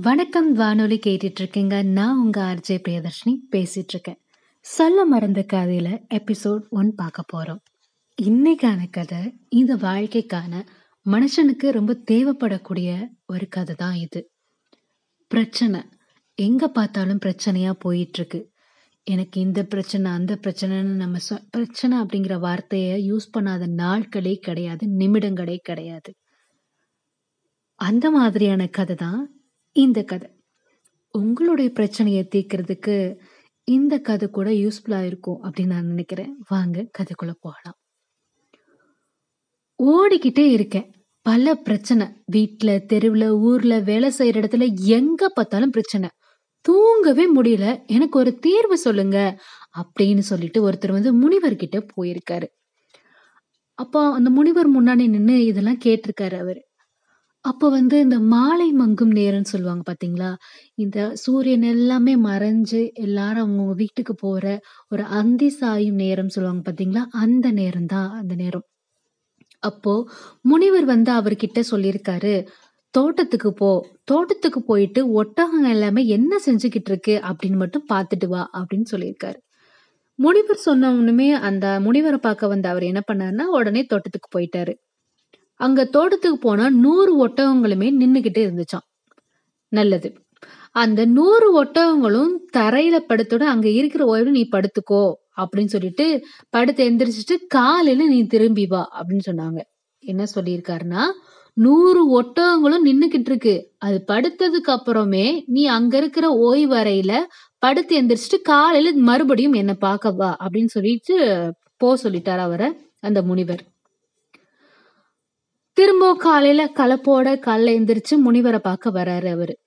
வணக்கம் வானொலி கேட்டுட்டு இருக்கீங்க நான் உங்க ஆர்ஜே பிரியதர்ஷினி பேசிட்டு இருக்கேன் சொல்ல மறந்த கதையில எபிசோட் ஒன் பார்க்க போறோம். இன்னைக்கான கதை இந்த வாழ்க்கைக்கான மனுஷனுக்கு ரொம்ப தேவைப்படக்கூடிய ஒரு கதை தான் இது. பிரச்சனை. எங்க பார்த்தாலும் பிரச்சனையா போயிட்டு இருக்கு எனக்கு இந்த பிரச்சனை அந்த பிரச்சனைன்னு நம்ம சொ- பிரச்சனை அப்படிங்கிற வார்த்தையை யூஸ் பண்ணாத நாட்களே கிடையாது நிமிடங்களே கிடையாது. அந்த மாதிரியான கதை தான் இந்த கதை. உங்களுடைய பிரச்சனையை தீர்க்கறதுக்கு இந்த கதை கூட யூஸ்ஃபுல்லாக இருக்கும் அப்படின்னு நான் நினைக்கிறேன். வாங்க கதைக்குள்ள போகலாம். ஓடிக்கிட்டே இருக்கேன். பல பிரச்சனை. வீட்டில் தெருவில் ஊரில் வேலை செய்கிற இடத்துல எங்கே பார்த்தாலும் பிரச்சனை. தூங்கவே முடியல. எனக்கு ஒரு தீர்வு சொல்லுங்க அப்படின்னு சொல்லிட்டு ஒருத்தர் வந்து முனிவர்கிட்ட போயிருக்காரு. அப்போ அந்த முனிவர் முன்னாடி நின்று இதெல்லாம் கேட்டிருக்காரு அவர். அப்போ வந்து இந்த மாலை மங்கும் நேரம்னு சொல்லுவாங்க பார்த்தீங்களா? இந்த சூரியன் எல்லாமே மறைஞ்சு எல்லாரும் அவங்க வீட்டுக்கு போற ஒரு அந்தி சாயும் நேரம் சொல்லுவாங்க பார்த்தீங்களா அந்த நேரம் தான் அந்த நேரம். அப்போ முனிவர் வந்து அவர்கிட்ட சொல்லியிருக்காரு தோட்டத்துக்கு போ தோட்டத்துக்கு போயிட்டு ஒட்டகம் எல்லாமே என்ன செஞ்சுக்கிட்டு இருக்கு அப்படின்னு மட்டும் பார்த்துட்டு வா அப்படின்னு சொல்லியிருக்காரு. முனிவர் சொன்ன உடனே அந்த முனிவரை பார்க்க வந்த அவர் என்ன பண்ணாருன்னா உடனே தோட்டத்துக்கு போயிட்டாரு. அங்க தோட்டத்துக்கு போனா நூறு ஒட்டகங்களுமே நின்னுகிட்டு இருந்துச்சாம். நல்லது. அந்த நூறு ஒட்டகங்களும் தரையில படுத்தோட அங்க இருக்கிற ஓய்வு நீ படுத்துக்கோ அப்படின்னு சொல்லிட்டு படுத்து எந்திரிச்சிட்டு காலையில நீ திரும்பி வா அப்படின்னு சொன்னாங்க. என்ன சொல்லியிருக்காருன்னா நூறு ஒட்டகங்களும் நின்னுகிட்டு இருக்கு. அது படுத்ததுக்கு அப்புறமே நீ அங்க இருக்கிற ஓய்வறையில படுத்து எந்திரிச்சிட்டு காலையில மறுபடியும் என்ன பார்க்க வா அப்படின்னு சொல்லிட்டு போ சொல்லிட்டார் அவரை அந்த முனிவர். திரும்ப காலையில கலப்போட காலைல எந்திரிச்சு முனிவரை பார்க்க வராரு அவரு.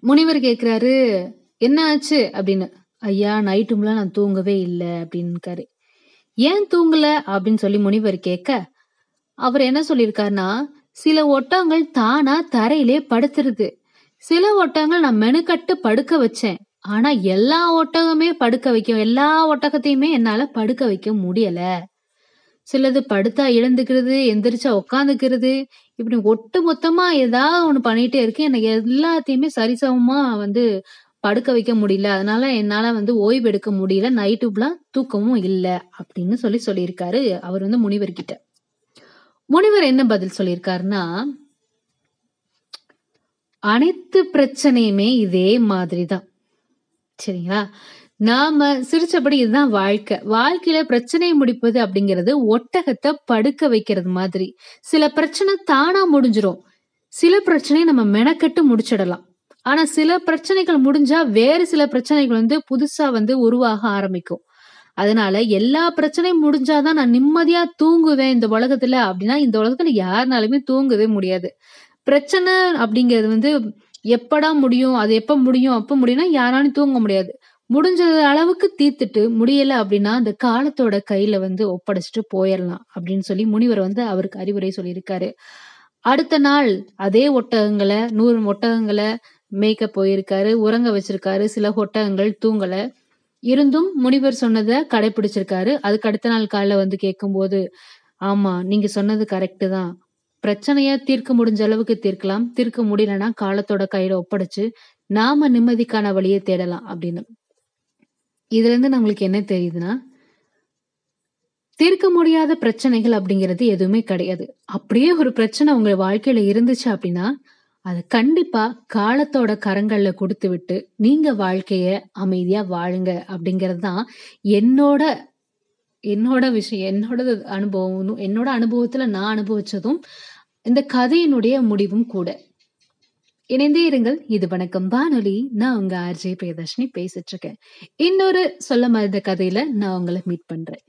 முனிவர் கேக்குறாரு என்ன ஆச்சு? அப்படின்னு. ஐயா நைட்டும்லாம் நான் தூங்கவே இல்லை அப்படின்னுக்காரு. ஏன் தூங்கல? அப்படின்னு சொல்லி முனிவர் கேட்க அவர் என்ன சொல்லியிருக்காருன்னா சில ஒட்டங்கள் தானா தரையிலே படுத்துருது. சில ஒட்டங்கள் நான் மெனுக்கட்டு படுக்க வச்சேன். ஆனா எல்லா ஒட்டகமே படுக்க வைக்கும் எல்லா ஒட்டகத்தையுமே என்னால படுக்க வைக்க முடியல. சிலது படுத்தா எழுந்துக்கிறது எந்திரிச்சா உட்காந்துக்கிறது இப்படி ஒட்டு மொத்தமா ஏதாவது ஒண்ணு பண்ணிட்டே இருக்கு எனக்கு எல்லாத்தையுமே சரிசமமா வந்து படுக்க வைக்க முடியல. அதனால என்னால வந்து ஓய்வு எடுக்க முடியல. நைட்டுலாம் தூக்கமும் இல்லை அப்படின்னு சொல்லி சொல்லியிருக்காரு அவர் வந்து முனிவர் கிட்ட. முனிவர் என்ன பதில் சொல்லியிருக்காருன்னா அனைத்து பிரச்சனையுமே இதே மாதிரிதான். சரிங்களா? நாம சிரிச்சபடி இதுதான் வாழ்க்கை. வாழ்க்கையில பிரச்சனையை முடிப்பது அப்படிங்கிறது ஒட்டகத்தை படுக்க வைக்கிறது மாதிரி. சில பிரச்சனை தானா முடிஞ்சிரும். சில பிரச்சனையை நம்ம மெனக்கட்டு முடிச்சிடலாம். ஆனா சில பிரச்சனைகள் முடிஞ்சா வேறு சில பிரச்சனைகள் வந்து புதுசா வந்து உருவாக ஆரம்பிக்கும். அதனால எல்லா பிரச்சனையும் முடிஞ்சாதான் நான் நிம்மதியா தூங்குவேன் இந்த உலகத்துல அப்படின்னா இந்த உலகத்துல யாருனாலுமே தூங்கவே முடியாது. பிரச்சனை அப்படிங்கிறது வந்து எப்படா முடியும் அது எப்ப முடியும் அப்ப முடியும்னா யாராலும் தூங்க முடியாது. முடிஞ்ச அளவுக்கு தீர்த்துட்டு முடியல அப்படின்னா அந்த காலத்தோட கையில வந்து ஒப்படைச்சிட்டு போயிடலாம் அப்படின்னு சொல்லி முனிவர் வந்து அவருக்கு அறிவுரை சொல்லியிருக்காரு. அடுத்த நாள் அதே ஒட்டகங்களை நூறு ஒட்டகங்களை மேய்க்க போயிருக்காரு உறங்க வச்சிருக்காரு சில ஒட்டகங்கள் தூங்கல. இருந்தும் முனிவர் சொன்னதை கடைபிடிச்சிருக்காரு. அதுக்கு அடுத்த நாள் காலைல வந்து கேட்கும்போது ஆமா நீங்க சொன்னது கரெக்டு தான். பிரச்சனைய தீர்க்க முடிஞ்ச அளவுக்கு தீர்க்கலாம். தீர்க்க முடியலன்னா காலத்தோட கையில ஒப்படைச்சு நாம நிம்மதிக்கான வழியை தேடலாம் அப்படின்னு. இதுலேருந்து நம்மளுக்கு என்ன தெரியுதுன்னா தீர்க்க முடியாத பிரச்சனைகள் அப்படிங்கிறது எதுவுமே கிடையாது. அப்படியே ஒரு பிரச்சனை உங்க வாழ்க்கையில இருந்துச்சு அப்படின்னா அது கண்டிப்பா காலத்தோட கரங்கள்ல கொடுத்து விட்டு நீங்க வாழ்க்கைய அமைதியா வாழுங்க அப்படிங்கிறது தான் என்னோட என்னோட விஷயம் என்னோட அனுபவம் என்னோட அனுபவத்துல நான் அனுபவிச்சதும் இந்த கதையினுடைய முடிவும் கூட. இணைந்தே இருங்கள். இது வணக்கம். வானொலி. நான் உங்க ஆர்ஜே பிரியதர்ஷினி பேசிட்டு இருக்கேன் இன்னொரு சொல்ல மருந்த கதையில நான் உங்களை மீட் பண்றேன்.